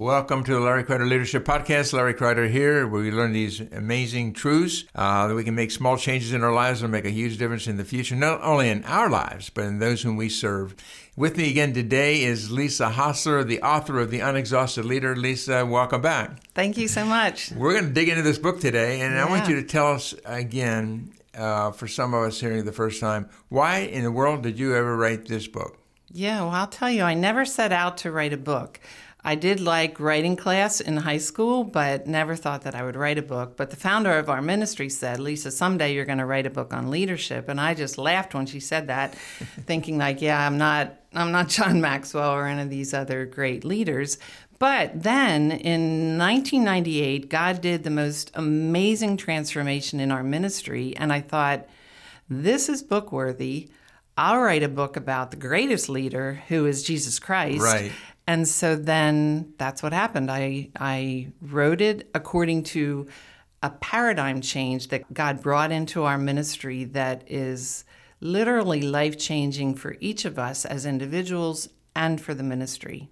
Welcome to the Larry Kreider Leadership Podcast. Larry Kreider here, where we learn these amazing truths uh, that we can make small changes in our lives and make a huge difference in the future, not only in our lives, but in those whom we serve. With me again today is Lisa Hosler, the author of The Unexhausted Leader. Lisa, welcome back. Thank you so much. We're going to dig into this book today, and yeah. I want you to tell us again, uh, for some of us hearing the first time, why in the world did you ever write this book? Yeah, well, I'll tell you, I never set out to write a book. I did like writing class in high school, but never thought that I would write a book. But the founder of our ministry said, Lisa, someday you're going to write a book on leadership. And I just laughed when she said that, thinking like, yeah, I'm not I'm not John Maxwell or any of these other great leaders. But then in 1998, God did the most amazing transformation in our ministry. And I thought, this is book worthy. I'll write a book about the greatest leader, who is Jesus Christ. Right. And so then that's what happened. I, I wrote it according to a paradigm change that God brought into our ministry that is literally life changing for each of us as individuals and for the ministry.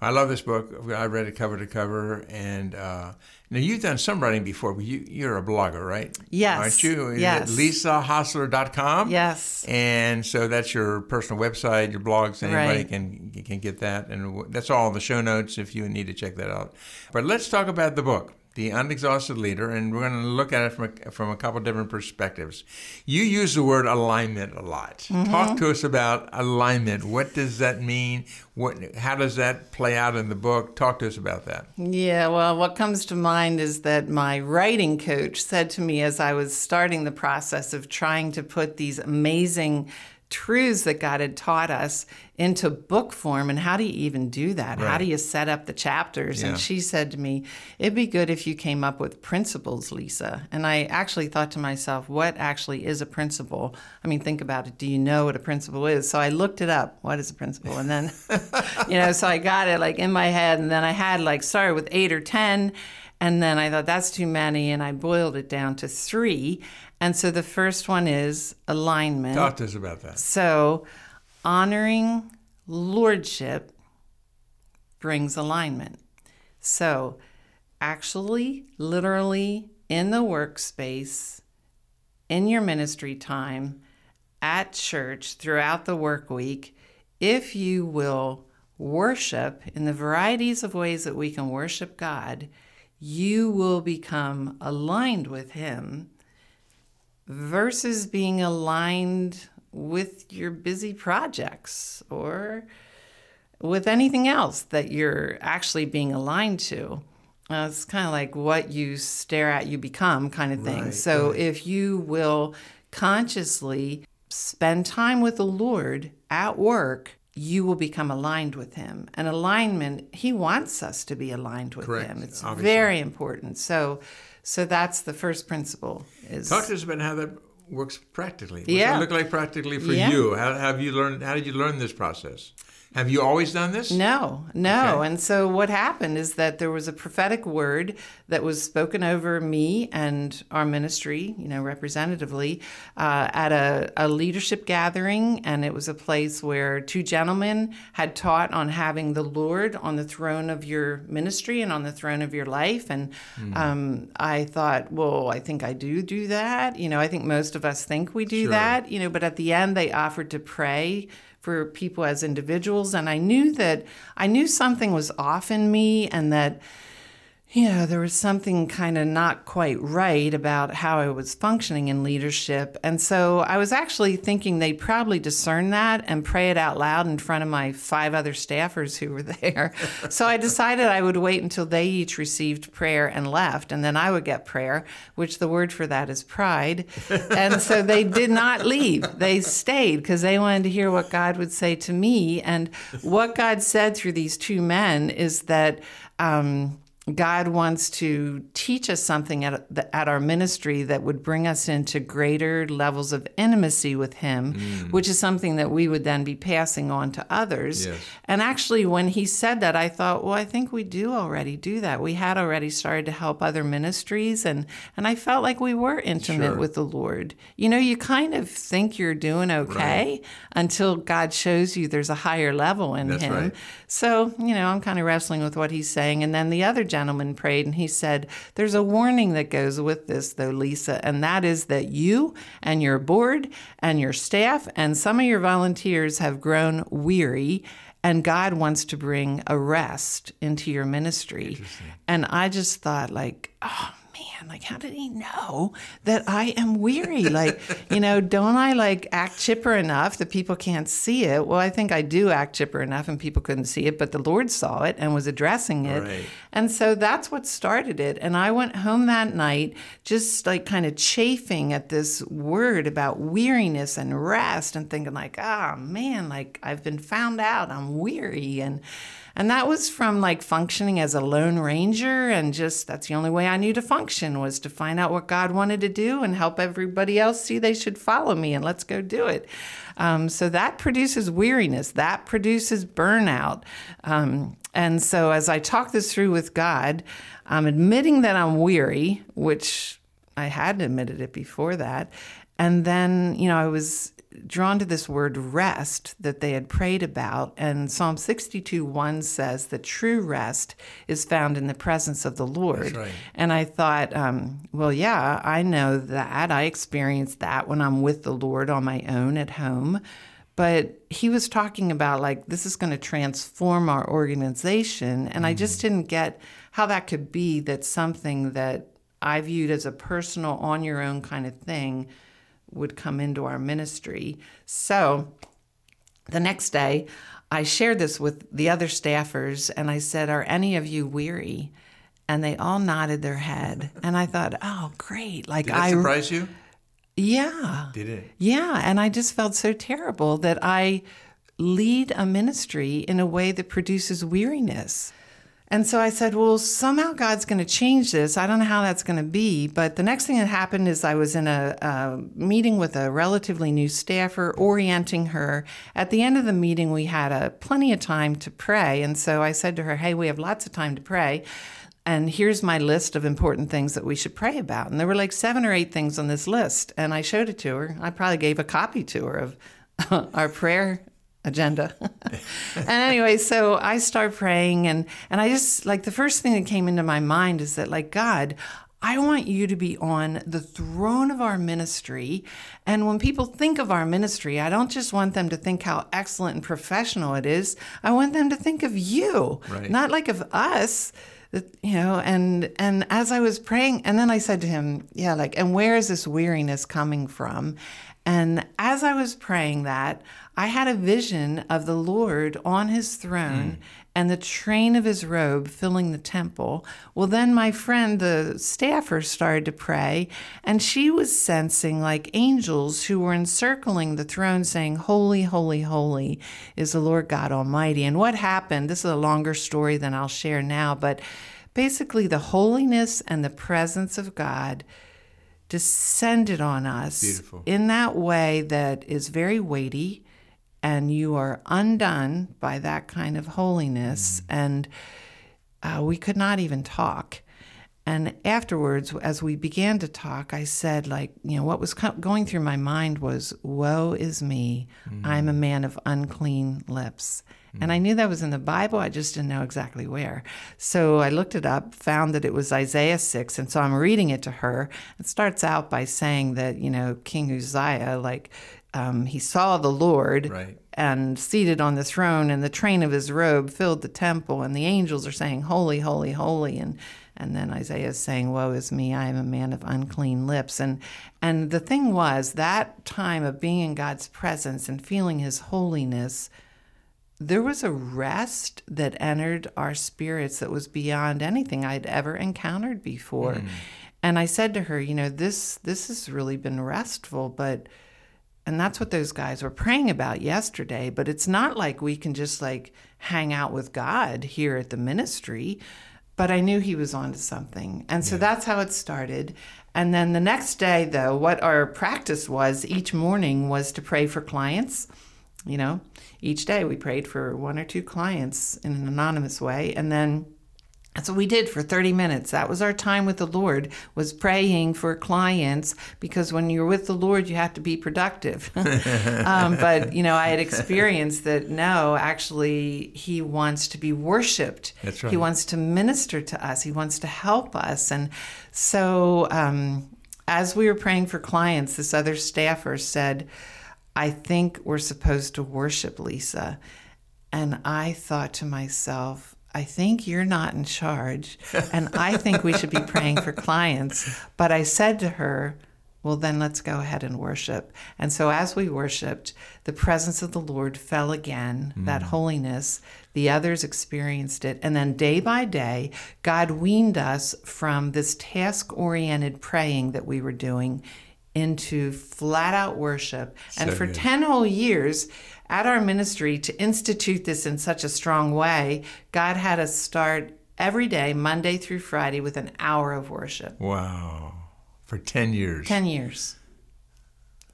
I love this book. I read it cover to cover, and uh, now you've done some writing before, but you, you're a blogger, right? Yes. Aren't you? Yes. LisaHosler.com. Yes. And so that's your personal website, your blogs. Anybody right. can can get that, and that's all in the show notes if you need to check that out. But let's talk about the book the unexhausted leader, and we're going to look at it from a, from a couple different perspectives. You use the word alignment a lot. Mm-hmm. Talk to us about alignment. What does that mean? What, how does that play out in the book? Talk to us about that. Yeah, well, what comes to mind is that my writing coach said to me as I was starting the process of trying to put these amazing truths that God had taught us into book form. And how do you even do that? Right. How do you set up the chapters? Yeah. And she said to me, It'd be good if you came up with principles, Lisa. And I actually thought to myself, What actually is a principle? I mean, think about it. Do you know what a principle is? So I looked it up. What is a principle? And then, you know, so I got it like in my head. And then I had like started with eight or 10. And then I thought that's too many, and I boiled it down to three. And so the first one is alignment. Talk to us about that. So honoring lordship brings alignment. So actually, literally, in the workspace, in your ministry time, at church, throughout the work week, if you will worship in the varieties of ways that we can worship God, you will become aligned with Him versus being aligned with your busy projects or with anything else that you're actually being aligned to. Uh, it's kind of like what you stare at, you become kind of thing. Right, so right. if you will consciously spend time with the Lord at work, you will become aligned with Him. And alignment, He wants us to be aligned with Correct. Him. It's Obviously. very important. So so that's the first principle. Is talk to us about how that works practically. What's yeah, it look like practically for yeah. you? How have you learned? How did you learn this process? Have you always done this? No, no. Okay. And so what happened is that there was a prophetic word that was spoken over me and our ministry, you know, representatively, uh, at a, a leadership gathering. And it was a place where two gentlemen had taught on having the Lord on the throne of your ministry and on the throne of your life. And mm. um, I thought, well, I think I do do that. You know, I think most of us think we do sure. that, you know, but at the end, they offered to pray for people as individuals. And I knew that I knew something was off in me and that know, there was something kind of not quite right about how I was functioning in leadership. And so I was actually thinking they'd probably discern that and pray it out loud in front of my five other staffers who were there. so I decided I would wait until they each received prayer and left, and then I would get prayer, which the word for that is pride. and so they did not leave, they stayed because they wanted to hear what God would say to me. And what God said through these two men is that. Um, God wants to teach us something at, at our ministry that would bring us into greater levels of intimacy with Him, mm. which is something that we would then be passing on to others. Yes. And actually, when He said that, I thought, well, I think we do already do that. We had already started to help other ministries, and, and I felt like we were intimate sure. with the Lord. You know, you kind of think you're doing okay right. until God shows you there's a higher level in That's Him. Right. So, you know, I'm kind of wrestling with what He's saying. And then the other gentleman prayed and he said, There's a warning that goes with this, though, Lisa, and that is that you and your board and your staff and some of your volunteers have grown weary and God wants to bring a rest into your ministry. And I just thought, like, oh man, like, how did he know that I am weary? like, you know, don't I like act chipper enough that people can't see it? Well, I think I do act chipper enough and people couldn't see it, but the Lord saw it and was addressing it. Right. And so that's what started it. And I went home that night just like kind of chafing at this word about weariness and rest and thinking, like, oh man, like I've been found out, I'm weary. And, and that was from like functioning as a lone ranger and just that's the only way I knew to function was to find out what God wanted to do and help everybody else see they should follow me and let's go do it. Um, so that produces weariness, that produces burnout. Um, and so as I talk this through with God, I'm admitting that I'm weary, which I had admitted it before that. And then, you know, I was drawn to this word rest that they had prayed about. And Psalm 62 1 says that true rest is found in the presence of the Lord. Right. And I thought, um, well, yeah, I know that. I experience that when I'm with the Lord on my own at home. But he was talking about like this is going to transform our organization. And mm-hmm. I just mm-hmm. didn't get how that could be that something that I viewed as a personal, on your own kind of thing would come into our ministry. So the next day, I shared this with the other staffers and I said, Are any of you weary? And they all nodded their head. And I thought, Oh, great. Like, Did I surprise you? Yeah. Did it? Yeah. And I just felt so terrible that I lead a ministry in a way that produces weariness. And so I said, well, somehow God's going to change this. I don't know how that's going to be. But the next thing that happened is I was in a, a, meeting with a relatively new staffer, orienting her. At the end of the meeting, we had a, plenty of time to pray. And so I said to her, hey, we have lots of time to pray. And here's my list of important things that we should pray about. And there were like seven or eight things on this list. And I showed it to her. I probably gave a copy to her of our prayer agenda. and anyway, so I start praying and and I just like the first thing that came into my mind is that like God, I want you to be on the throne of our ministry. And when people think of our ministry, I don't just want them to think how excellent and professional it is. I want them to think of you, right. not like of us. You know, and and as I was praying, and then I said to him, "Yeah, like, and where is this weariness coming from?" And as I was praying that, I had a vision of the Lord on his throne mm. and the train of his robe filling the temple. Well, then my friend, the staffer, started to pray, and she was sensing like angels who were encircling the throne, saying, Holy, holy, holy is the Lord God Almighty. And what happened? This is a longer story than I'll share now, but basically, the holiness and the presence of God descended on us Beautiful. in that way that is very weighty and you are undone by that kind of holiness. Mm. And uh, we could not even talk. And afterwards, as we began to talk, I said, like, you know, what was co- going through my mind was, Woe is me. Mm. I'm a man of unclean lips. Mm. And I knew that was in the Bible. I just didn't know exactly where. So I looked it up, found that it was Isaiah 6. And so I'm reading it to her. It starts out by saying that, you know, King Uzziah, like, um, he saw the Lord right. and seated on the throne, and the train of his robe filled the temple, and the angels are saying, Holy, holy, holy. And And then Isaiah is saying, Woe is me, I am a man of unclean lips. And and the thing was that time of being in God's presence and feeling his holiness, there was a rest that entered our spirits that was beyond anything I'd ever encountered before. Mm. And I said to her, you know, this this has really been restful, but and that's what those guys were praying about yesterday, but it's not like we can just like hang out with God here at the ministry. But I knew he was onto something. And so yeah. that's how it started. And then the next day, though, what our practice was each morning was to pray for clients. You know, each day we prayed for one or two clients in an anonymous way. And then that's what we did for 30 minutes. That was our time with the Lord, was praying for clients because when you're with the Lord, you have to be productive. um, but, you know, I had experienced that no, actually, He wants to be worshiped. That's right. He wants to minister to us, He wants to help us. And so, um, as we were praying for clients, this other staffer said, I think we're supposed to worship Lisa. And I thought to myself, I think you're not in charge, and I think we should be praying for clients. But I said to her, well, then let's go ahead and worship. And so as we worshiped, the presence of the Lord fell again, mm. that holiness. The others experienced it. And then day by day, God weaned us from this task oriented praying that we were doing into flat out worship. And for good. 10 whole years, at our ministry to institute this in such a strong way, God had us start every day, Monday through Friday, with an hour of worship. Wow. For 10 years. 10 years.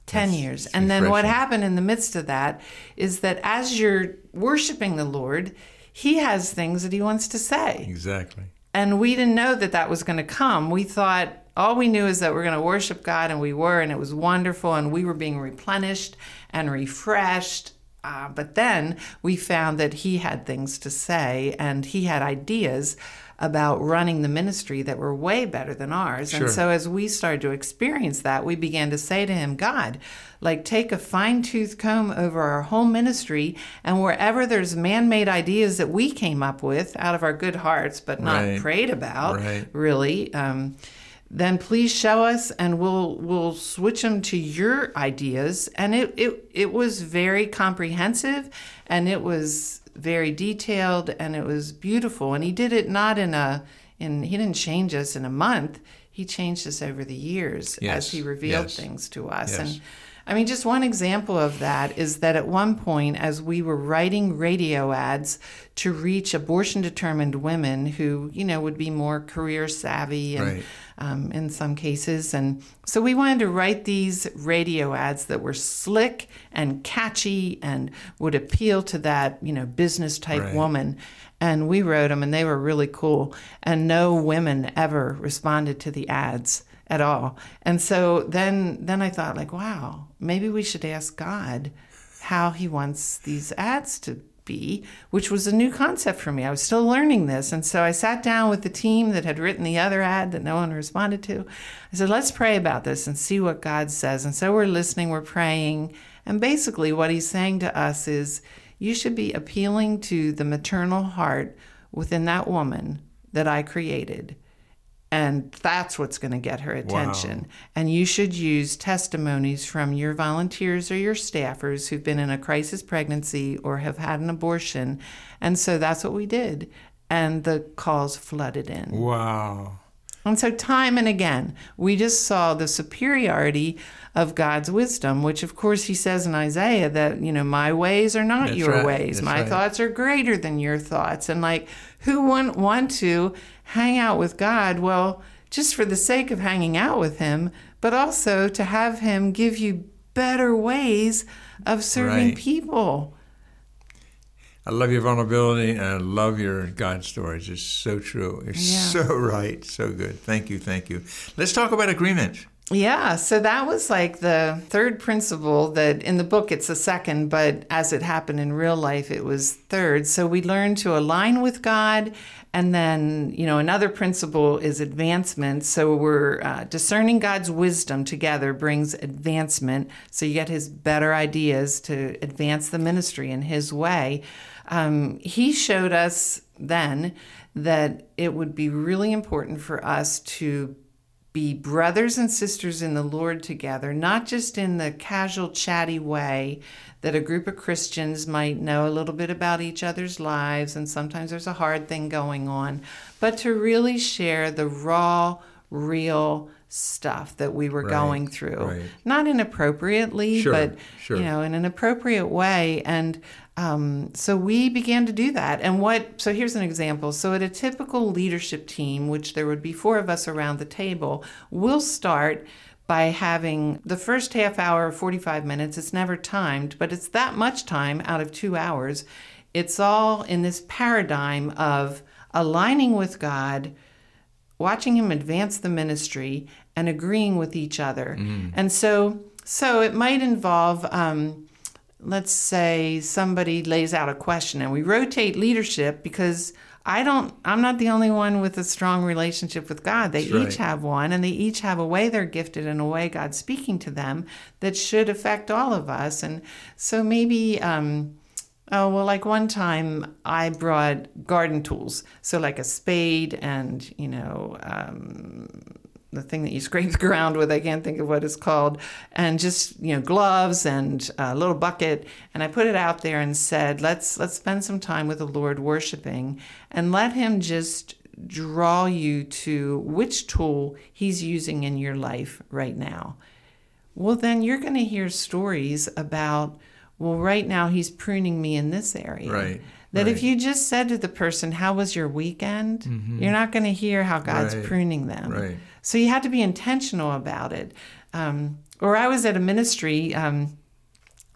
10 That's years. And then what happened in the midst of that is that as you're worshiping the Lord, He has things that He wants to say. Exactly. And we didn't know that that was going to come. We thought, all we knew is that we're going to worship God, and we were, and it was wonderful, and we were being replenished and refreshed uh, but then we found that he had things to say and he had ideas about running the ministry that were way better than ours. Sure. And so as we started to experience that, we began to say to him, God, like take a fine tooth comb over our whole ministry and wherever there's man made ideas that we came up with out of our good hearts, but not right. prayed about, right. really. Um, then please show us and we'll we'll switch them to your ideas and it it, it was very comprehensive and it was very detailed and it was beautiful and he did it not in a in he didn't change us in a month he changed us over the years yes. as he revealed yes. things to us yes. and I mean, just one example of that is that at one point, as we were writing radio ads to reach abortion determined women who, you know, would be more career savvy and right. um, in some cases. And so we wanted to write these radio ads that were slick and catchy and would appeal to that, you know, business type right. woman. And we wrote them and they were really cool. And no women ever responded to the ads at all. And so then then I thought like, wow, maybe we should ask God how he wants these ads to be, which was a new concept for me. I was still learning this. And so I sat down with the team that had written the other ad that no one responded to. I said, let's pray about this and see what God says. And so we're listening, we're praying. And basically, what he's saying to us is, you should be appealing to the maternal heart within that woman that I created and that's what's going to get her attention. Wow. And you should use testimonies from your volunteers or your staffers who've been in a crisis pregnancy or have had an abortion. And so that's what we did. And the calls flooded in. Wow. And so, time and again, we just saw the superiority of God's wisdom, which, of course, he says in Isaiah that, you know, my ways are not That's your right. ways. That's my right. thoughts are greater than your thoughts. And, like, who wouldn't want to hang out with God? Well, just for the sake of hanging out with him, but also to have him give you better ways of serving right. people. I love your vulnerability and I love your God stories. It's so true. It's yeah. so right. So good. Thank you. Thank you. Let's talk about agreement. Yeah, so that was like the third principle that in the book it's the second, but as it happened in real life, it was third. So we learned to align with God. And then, you know, another principle is advancement. So we're uh, discerning God's wisdom together brings advancement. So you get his better ideas to advance the ministry in his way um, he showed us then that it would be really important for us to be brothers and sisters in the Lord together, not just in the casual, chatty way that a group of Christians might know a little bit about each other's lives, and sometimes there's a hard thing going on, but to really share the raw, real stuff that we were Right, going through. right. Not inappropriately, Sure, but sure. you know, in an appropriate way. And um, so we began to do that. And what, so here's an example. So at a typical leadership team, which there would be four of us around the table, we'll start by having the first half hour, 45 minutes. It's never timed, but it's that much time out of two hours. It's all in this paradigm of aligning with God, watching him advance the ministry and agreeing with each other. And so so it might involve um, let's say somebody lays out a question and we rotate leadership because I don't I'm not the only one with a strong relationship with God. They That's right. each have one and they each have a way they're gifted and a way God's speaking to them that should affect all of us. And so maybe um Oh, well, like one time I brought garden tools. So, like a spade and, you know, um, the thing that you scrape the ground with, I can't think of what it's called, and just, you know, gloves and a little bucket. And I put it out there and said, let's, let's spend some time with the Lord worshiping and let Him just draw you to which tool He's using in your life right now well, then you're going to hear stories about, well, right now he's pruning me in this area. Right, That if you just said to the person, How was your weekend? Mm-hmm. You're not going to hear how God's Right, pruning them. right. So you had to be intentional about it. Um, or I was at a ministry. Um,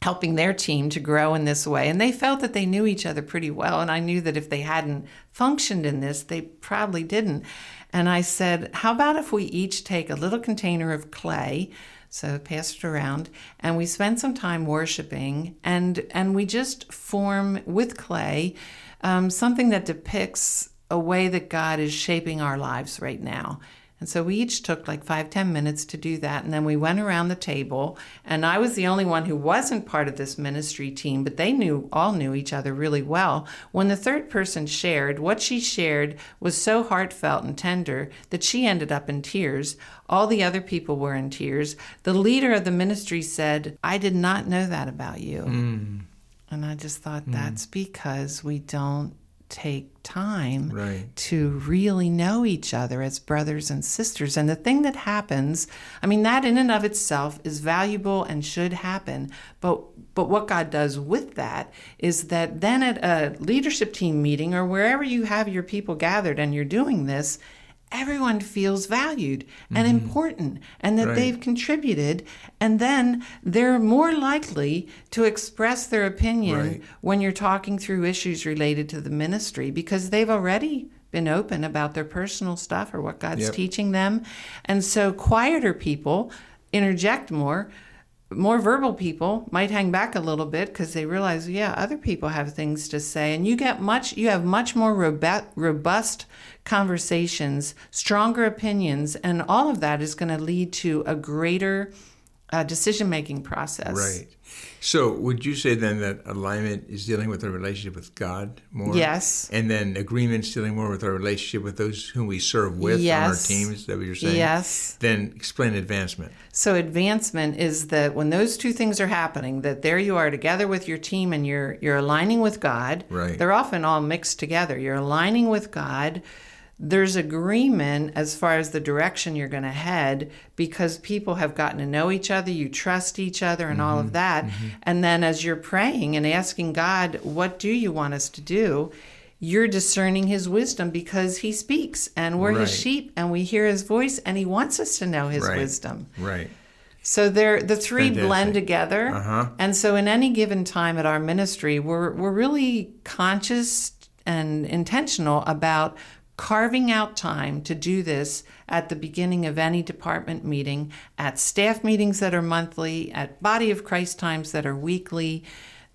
helping their team to grow in this way. And they felt that they knew each other pretty well. And I knew that if they hadn't functioned in this, they probably didn't. And I said, How about if we each take a little container of clay? So pass it around, and we spend some time worshiping, and and we just form with clay um, something that depicts a way that God is shaping our lives right now. And so we each took like five, ten minutes to do that. And then we went around the table. And I was the only one who wasn't part of this ministry team, but they knew all knew each other really well. When the third person shared, what she shared was so heartfelt and tender that she ended up in tears. All the other people were in tears. The leader of the ministry said, I did not know that about you. Mm. And I just thought mm. that's because we don't take time Right. to really know each other as brothers and sisters. And the thing that happens, I mean, that in and of itself is valuable and should happen. But but what God does with that is that then at a leadership team meeting or wherever you have your people gathered and you're doing this, everyone feels valued and important and that Mm-hmm. Right. they've contributed and then they're more likely to express their opinion Right. when you're talking through issues related to the ministry because they've already been open about their personal stuff or what God's Yep. teaching them. And so quieter people interject more. More verbal people might hang back a little bit because they realize, yeah, other people have things to say, and you get much, you have much more robust, conversations, stronger opinions, and all of that is going to lead to a greater uh, decision-making process. Right. So, would you say then that alignment is dealing with our relationship with God more? Yes. And then agreement's dealing more with our relationship with those whom we serve with on our teams? That what you're saying? Yes. Then explain advancement. So advancement is that when those two things are happening, that there you are together with your team and you're you're aligning with God. Right. They're often all mixed together. You're aligning with God. There's agreement as far as the direction you're going to head because people have gotten to know each other, you trust each other and all of that. And then as you're praying and asking God, what do you want us to do? You're discerning his wisdom because he speaks and we're Right. his sheep and we hear his voice and he wants us to know his Right. wisdom. Right. So they're the three Fantastic. blend together. Uh-huh. And so in any given time at our ministry, we're we're really conscious and intentional about carving out time to do this at the beginning of any department meeting, at staff meetings that are monthly, at Body of Christ times that are weekly.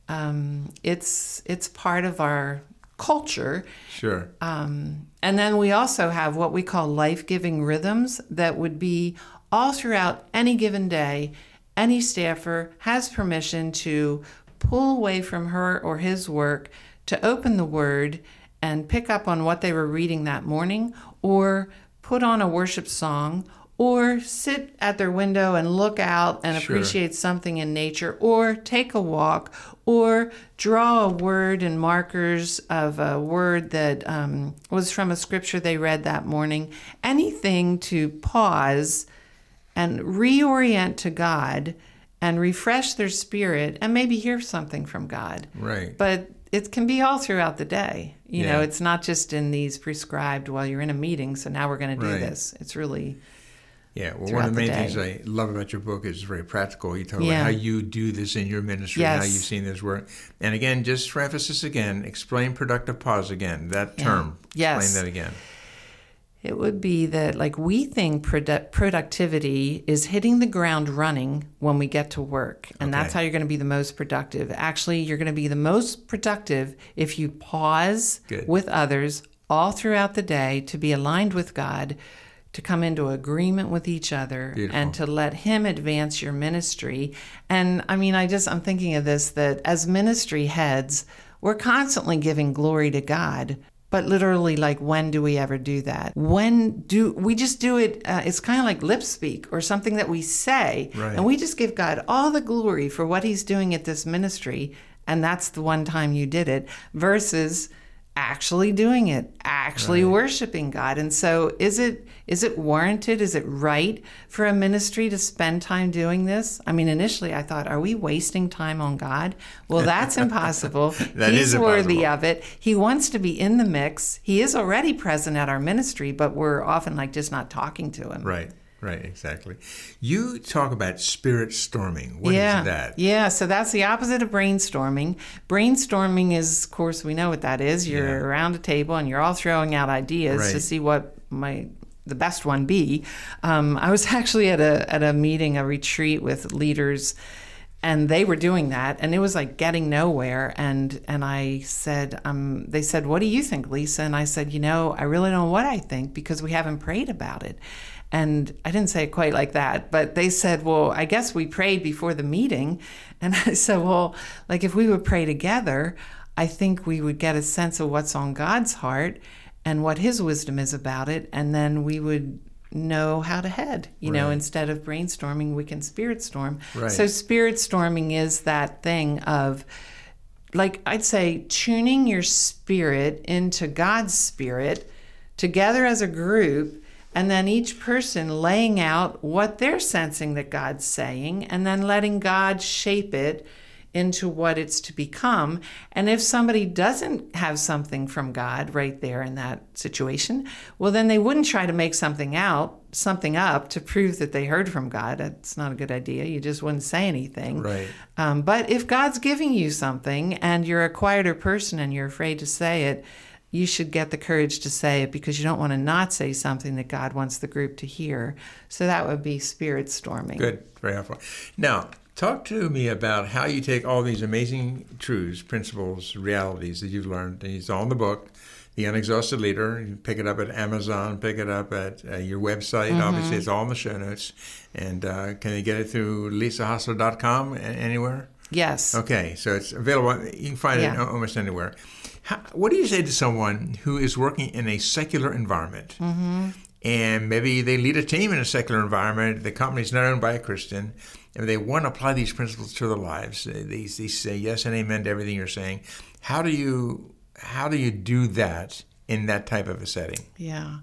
Um, it's it's part of our culture. Sure. Um, and then we also have what we call life giving rhythms that would be all throughout any given day. Any staffer has permission to pull away from her or his work to open the word and pick up on what they were reading that morning or put on a worship song or sit at their window and look out and Sure. appreciate something in nature, or take a walk, or draw a word in markers of a word that um, was from a scripture they read that morning. Anything to pause and reorient to God and refresh their spirit and maybe hear something from God. Right. But it can be all throughout the day. You know, it's not just in these prescribed, well, you're in a meeting, so now we're going to do Right. this. It's really, Yeah, well, one of the the main things. I love about your book is it's very practical. You talk Yeah. about how you do this in your ministry, how you've seen this work. And again, just for emphasis again, explain productive pause again, that term. Yes. Explain that again. It would be that, like, we think produ- productivity is hitting the ground running when we get to work. And that's how you're going to be the most productive. Actually, you're going to be the most productive if you pause Good. with others all throughout the day to be aligned with God. To come into agreement with each other Beautiful. and to let Him advance your ministry. And I mean, I just, I'm thinking of this that as ministry heads, we're constantly giving glory to God. But literally, like, when do we ever do that? When do we just do it? Uh, it's kind of like lip speak or something that we say. Right. And we just give God all the glory for what He's doing at this ministry. And that's the one time you did it versus actually doing it actually worshiping god. And so is it is it warranted? Is it right for a ministry to spend time doing this? I mean initially i thought are we wasting time on god? Well that's impossible. That he's worthy of it. He wants to be in the mix. He is already present at our ministry but we're often like just not talking to him. Right, right, exactly. You talk about spirit storming. What is yeah. that? Yeah, so that's the opposite of brainstorming. Brainstorming is, of course, we know what that is. You're Yeah. around a table and you're all throwing out ideas to see what might the best one be. Um, I was actually at a at a meeting, a retreat with leaders, and they were doing that, and it was like getting nowhere. And and I said, um, they said, "What do you think, Lisa?" And I said, "You know, I really don't know what I think because we haven't prayed about it." And I didn't say it quite like that, but they said, Well, I guess we prayed before the meeting. And I said, Well, like if we would pray together, I think we would get a sense of what's on God's heart and what his wisdom is about it. And then we would know how to head. You know, instead of brainstorming, we can spirit storm. Right. So, spirit storming is that thing of, like I'd say, tuning your spirit into God's spirit together as a group, and then each person laying out what they're sensing that God's saying, and then letting God shape it into what it's to become. And if somebody doesn't have something from God right there in that situation, well, then they wouldn't try to make something out, something up to prove that they heard from God. That's not a good idea. You just wouldn't say anything. Right. Um, but if God's giving you something and you're a quieter person and you're afraid to say it, you should get the courage to say it because you don't want to not say something that God wants the group to hear. So that would be spirit storming. Good, very helpful. Now, talk to me about how you take all these amazing truths, principles, realities that you've learned, and it's all in the book, The Unexhausted Leader. You pick it up at Amazon, pick it up at uh, your website. Obviously, it's all in the show notes. And uh, can they get it through lisahosler.com anywhere? Yes. Okay, so it's available. You can find it almost anywhere. How, what do you say to someone who is working in a secular environment? Mm-hmm. And maybe they lead a team in a secular environment. The company's not owned by a Christian, and they want to apply these principles to their lives. They, they say yes and amen to everything you're saying. How do you how do you do that in that type of a setting? Yeah.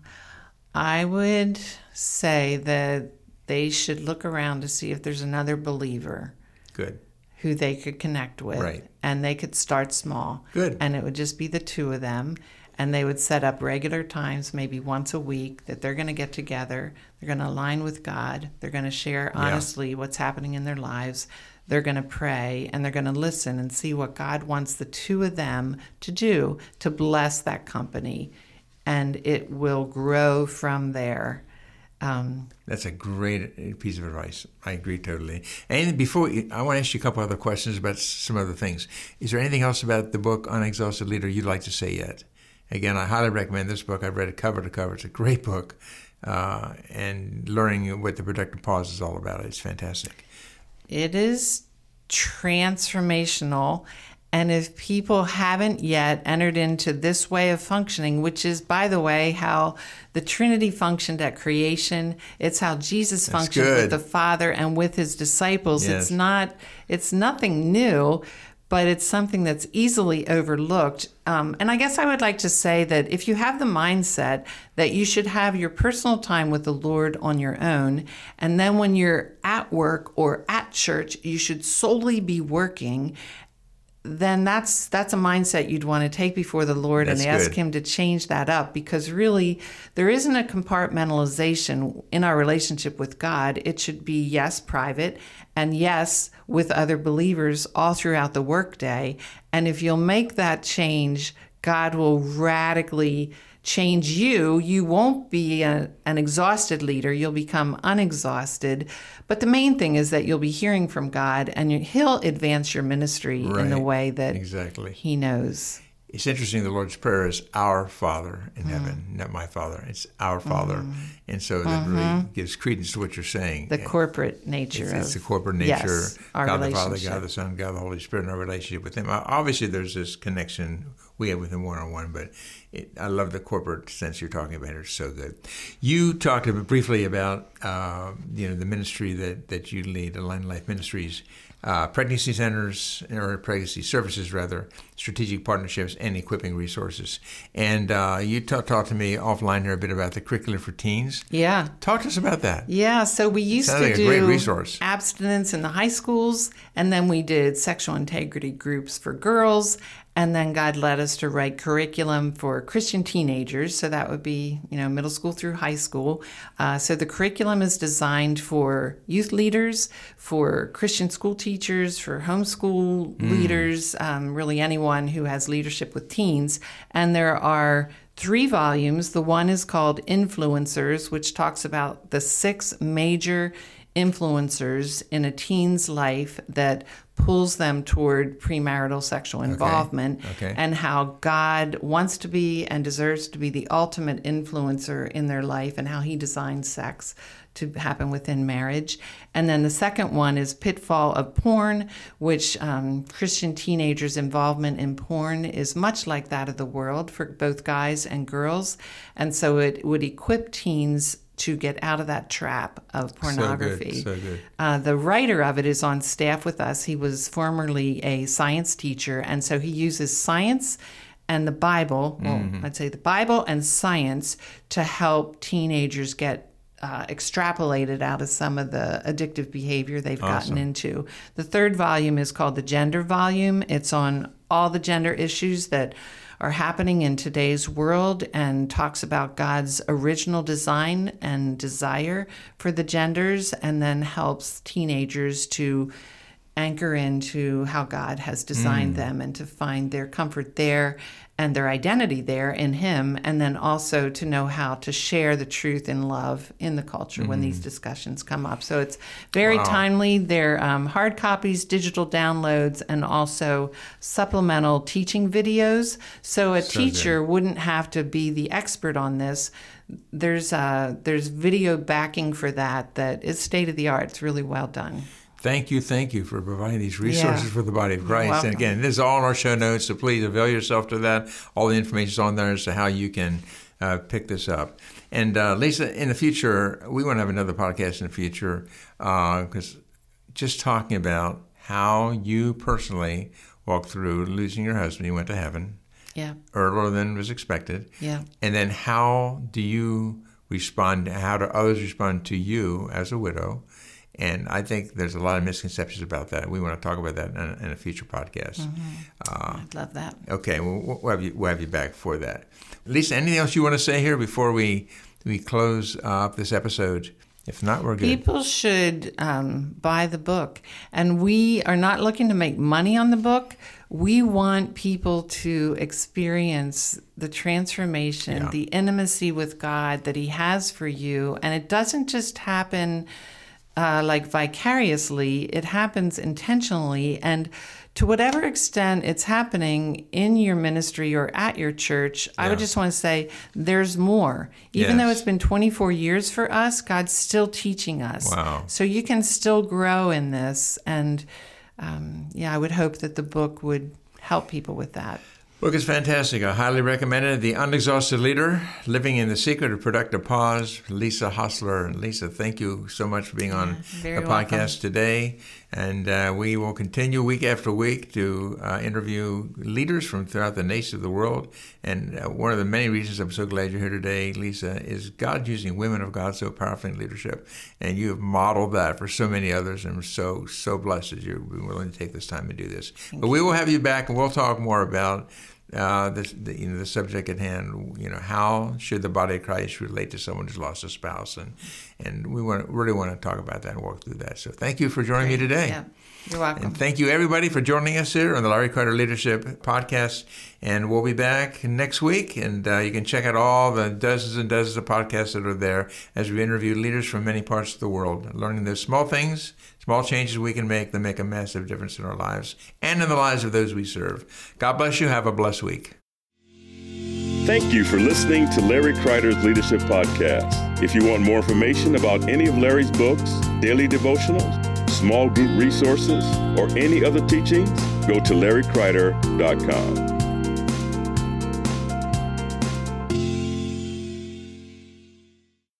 I would say that they should look around to see if there's another believer Good. Who they could connect with. Right. And they could start small. Good. And it would just be the two of them. And they would set up regular times, maybe once a week, that they're going to get together. They're going to align with God. They're going to share Yeah. honestly what's happening in their lives. They're going to pray and they're going to listen and see what God wants the two of them to do to bless that company. And it will grow from there. Um, That's a great piece of advice. I agree totally. And before I want to ask you a couple other questions about some other things. Is there anything else about the book Unexhausted Leader you'd like to say yet? Again, I highly recommend this book. I've read it cover to cover. It's a great book, uh, and learning what the productive pause is all about. It's fantastic. It is transformational And if people haven't yet entered into this way of functioning, which is, by the way, how the Trinity functioned at creation, it's how Jesus That's functioned good. with the Father and with his disciples. Yes. It's not, it's nothing new, but it's something that's easily overlooked. Um, and I guess I would like to say that if you have the mindset that you should have your personal time with the Lord on your own, and then when you're at work or at church, you should solely be working then that's that's a mindset you'd want to take before the Lord That's and ask good. him to change that up because really there isn't a compartmentalization in our relationship with God. It should be yes private and yes with other believers all throughout the workday. And if you'll make that change, God will radically change you. You won't be a, an exhausted leader, you'll become unexhausted. But the main thing is that you'll be hearing from God and He'll advance your ministry in the way that Exactly. He knows. It's interesting. The Lord's Prayer is "Our Father in Mm. heaven," not "My Father." It's "Our Father," and so that really gives credence to what you're saying. Mm-hmm. The corporate nature It's, of it's the corporate nature. Yes, our God the Father. God the Son, God the Holy Spirit, and our relationship with Him. Obviously, there's this connection we have with Him one on one, but it, I love the corporate sense you're talking about. It's so good. You talked a bit briefly about uh, you know the ministry that, that you lead, Align Life Ministries, uh, pregnancy centers or pregnancy services rather, strategic partnerships, and equipping resources. And uh, you ta- talked to me offline here a bit about the curriculum for teens. Yeah. Talk to us about that. Yeah, so we used to like a do great resource. abstinence in the high schools, and then we did sexual integrity groups for girls, and then God led us to write curriculum for Christian teenagers. So that would be, you know, middle school through high school. Uh, so the curriculum is designed for youth leaders, for Christian school teachers, for homeschool Hmm. leaders, um, really anyone who has leadership with teens. And there are three volumes. The one is called Influencers, which talks about the six major influencers in a teen's life that pulls them toward premarital sexual involvement Okay. and how God wants to be and deserves to be the ultimate influencer in their life and how he designed sex to happen within marriage. And then the second one is Pitfall of Porn, which um, Christian teenagers' involvement in porn is much like that of the world for both guys and girls. And so it would equip teens to get out of that trap of pornography. So good. So good. Uh, the writer of it is on staff with us. He was formerly a science teacher, and so he uses science and the Bible, well, I'd say the Bible and science, to help teenagers get uh, extrapolated out of some of the addictive behavior they've gotten into. The third volume is called the Gender Volume. It's on all the gender issues that are happening in today's world and talks about God's original design and desire for the genders, and then helps teenagers to anchor into how God has designed them and to find their comfort there and their identity there in Him, and then also to know how to share the truth in love in the culture when these discussions come up. So it's very Wow. timely. They're um, hard copies, digital downloads, and also supplemental teaching videos. So a So good. teacher wouldn't have to be the expert on this. There's uh, there's video backing for that that is state of the art. It's really well done. Thank you, thank you for providing these resources Yeah. for the body of Christ. And again, this is all in our show notes, so please avail yourself to that. All the information is on there as to how you can uh, pick this up. And uh, Lisa, in the future, we want to have another podcast in the future because just talking about how you personally walked through losing your husband, you went to heaven Yeah, earlier than was expected. yeah. And then how do you respond? How do others respond to you as a widow? And I think there's a lot of misconceptions about that. We want to talk about that in a, in a future podcast. Uh, I'd love that. okay, well, we'll have, you, we'll have you back for that. Lisa, anything else you want to say here before we we close up this episode? If not, we're good. People should um, buy the book. And we are not looking to make money on the book. We want people to experience the transformation, Yeah. the intimacy with God that He has for you. And it doesn't just happen uh, like vicariously, it happens intentionally. And to whatever extent it's happening in your ministry or at your church, I would just want to say there's more. Even though it's been 24 years for us, God's still teaching us. Wow. So you can still grow in this. And um, yeah, I would hope that the book would help people with that. Book is fantastic. I highly recommend it. The Unexhausted Leader, Living in the Secret of Productive Pause, Lisa Hosler. And Lisa, thank you so much for being on yeah, the welcome. podcast today. And uh, we will continue week after week to uh, interview leaders from throughout the nations of the world. And uh, one of the many reasons I'm so glad you're here today, Lisa, is God using women of God so powerfully in leadership. And you have modeled that for so many others. And I'm so, so blessed that you're willing to take this time to do this. Thank but you. we will have you back and we'll talk more about uh, the, the, you know the subject at hand. You know, how should the body of Christ relate to someone who's lost a spouse, and and we want really want to talk about that and walk through that. So thank you for joining me today. Yeah, you're welcome. And thank you everybody for joining us here on the Larry Kreider Leadership Podcast. And we'll be back next week. And uh, you can check out all the dozens and dozens of podcasts that are there as we interview leaders from many parts of the world, learning the small things, small changes we can make that make a massive difference in our lives and in the lives of those we serve. God bless you. Have a blessed week. Thank you for listening to Larry Kreider's Leadership Podcast. If you want more information about any of Larry's books, daily devotionals, small group resources, or any other teachings, go to larrykreider.com.